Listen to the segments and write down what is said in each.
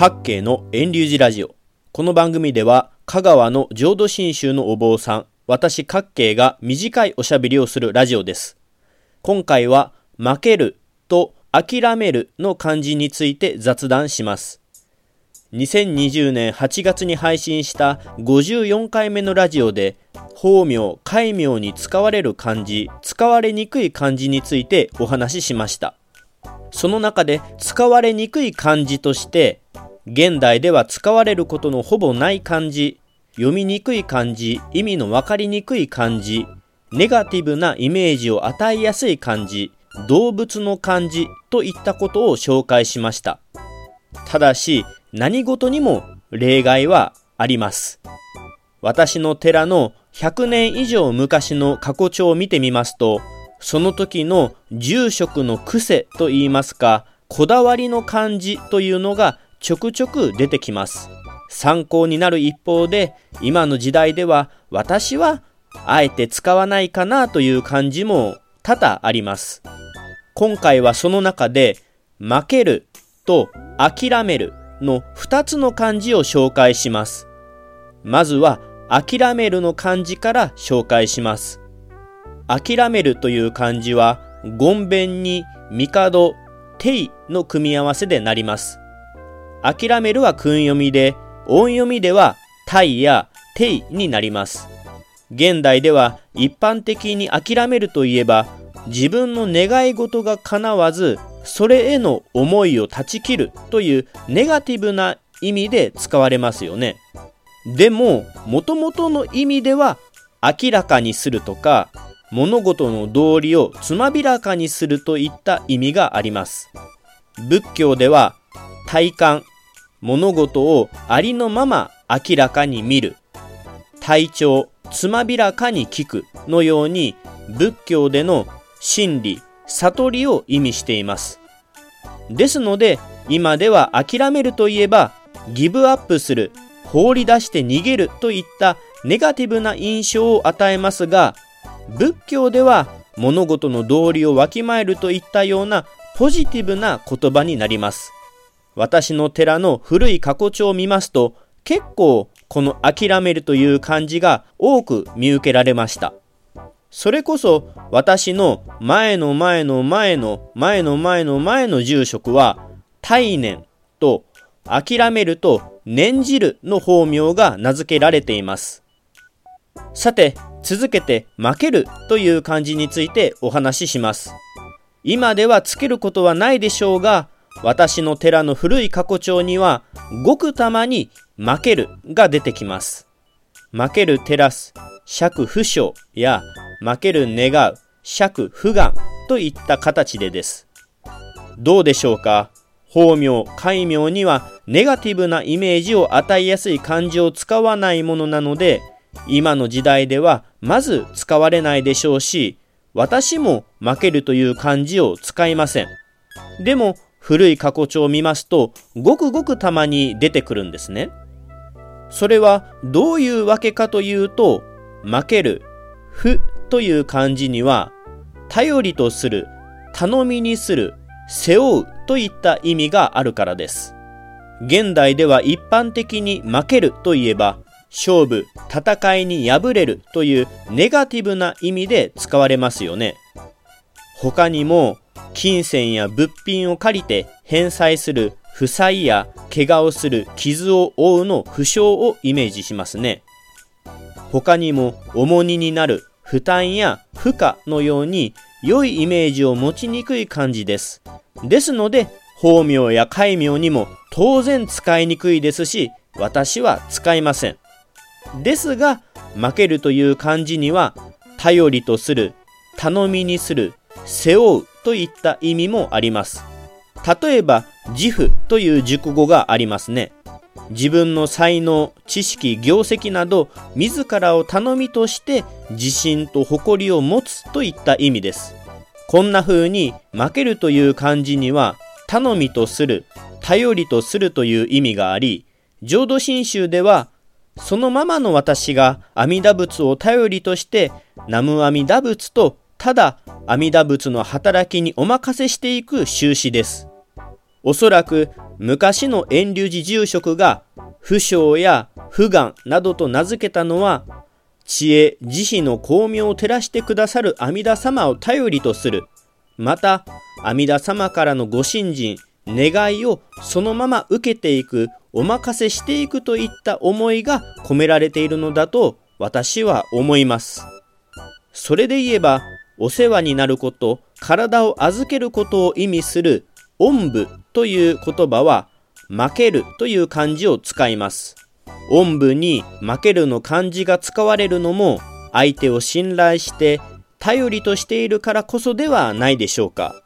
各系の遠流寺ラジオ。この番組では、香川の浄土真宗のお坊さん、私各系が短いおしゃべりをするラジオです。今回は、負けると諦めるの漢字について雑談します。2020年8月に配信した54回目のラジオで、法名、戒名に使われる漢字、使われにくい漢字についてお話ししました。その中で使われにくい漢字として、現代では使われることのほぼない漢字、読みにくい漢字、意味のわかりにくい漢字、ネガティブなイメージを与えやすい漢字、動物の漢字といったことを紹介しました。ただし、何事にも例外はあります。私の寺の100年以上昔の過去帳を見てみますと、その時の住職の癖と言いますか、こだわりの漢字というのがちょくちょく出てきます。参考になる一方で、今の時代では私はあえて使わないかなという漢字も多々あります。今回はその中で、負けると諦めるの2つの漢字を紹介します。まずは、諦めるの漢字から紹介します。諦めるという漢字は、ごんべんに帝、定の組み合わせでなります。諦めるは訓読みで、音読みではタ、イや定になります。現代では一般的に諦めるといえば、自分の願い事が叶わず、それへの思いを断ち切るというネガティブな意味で使われますよね。でも、もともとの意味では明らかにするとか、物事の道理をつまびらかにするといった意味があります。仏教では体感、物事をありのまま明らかに見る、体調、つまびらかに聞くのように仏教での真理、悟りを意味しています。ですので、今では諦めるといえば、ギブアップする、放り出して逃げるといったネガティブな印象を与えますが、仏教では物事の道理をわきまえるといったようなポジティブな言葉になります。私の寺の古い過去帳を見ますと、結構この諦めるという漢字が多く見受けられました。それこそ私の前の前の前の前の前の前の住職は大念と諦めると念じるの法名が名付けられています。さて、続けて負けるという漢字についてお話しします。今ではつけることはないでしょうが、私の寺の古い過去帳にはごくたまに負けるが出てきます。負ける照らす、釈不祥や負ける願う、釈不願といった形でです。どうでしょうか？法名、戒名にはネガティブなイメージを与えやすい漢字を使わないものなので、今の時代ではまず使われないでしょうし、私も負けるという漢字を使いません。でも、古い過去帳を見ますと、ごくごくたまに出てくるんですね。それはどういうわけかというと、負ける、不という漢字には、頼りとする、頼みにする、背負うといった意味があるからです。現代では一般的に負けるといえば、勝負、戦いに敗れるというネガティブな意味で使われますよね。他にも、金銭や物品を借りて返済する負債や怪我をする傷を負うの負傷をイメージしますね。他にも重荷になる負担や負荷のように良いイメージを持ちにくい漢字です。ですので、法名や戒名にも当然使いにくいですし、私は使いません。ですが、負けるという漢字には、頼りとする、頼みにする、背負うといった意味もあります。例えば、自負という熟語がありますね。自分の才能、知識、業績など、自らを頼みとして自信と誇りを持つといった意味です。こんな風に負けるという漢字には、頼みとする、頼りとするという意味があり、浄土真宗では、そのままの私が阿弥陀仏を頼りとして、南無阿弥陀仏とただ阿弥陀仏の働きにお任せしていく収支です。おそらく昔の遠流寺住職が不祥や不願などと名付けたのは知恵慈悲の巧妙を照らしてくださる阿弥陀様を頼りとするまた阿弥陀様からのご信心願いをそのまま受けていくお任せしていくといった思いが込められているのだと私は思いますそれで言えばお世話になること体を預けることを意味するおんぶという言葉は負けるという漢字を使います。おんぶに負けるの漢字が使われるのも相手を信頼して頼りとしているからこそではないでしょうか。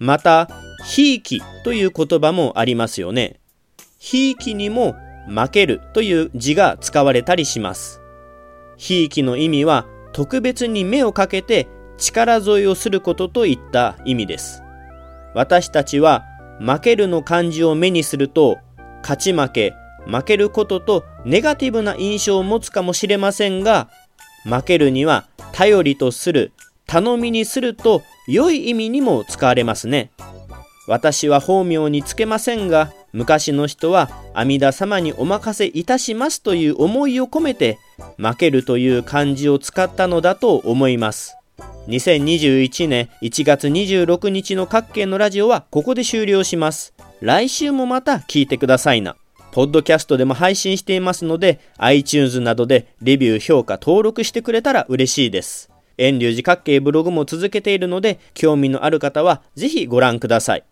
またひいきという言葉もありますよね。ひいきにも負けるという字が使われたりします。ひいきの意味は特別に目をかけて力添えをすることといった意味です。私たちは負けるの漢字を目にすると勝ち負け負けることとネガティブな印象を持つかもしれませんが負けるには頼りとする頼みにすると良い意味にも使われますね。私は法名につけませんが昔の人は阿弥陀様にお任せいたしますという思いを込めて負けるという漢字を使ったのだと思います。2021年1月26日の各県のラジオはここで終了します。来週もまた聞いてくださいな。ポッドキャストでも配信していますので iTunes などでレビュー評価登録してくれたら嬉しいです。遠流寺各系ブログも続けているので興味のある方はぜひご覧ください。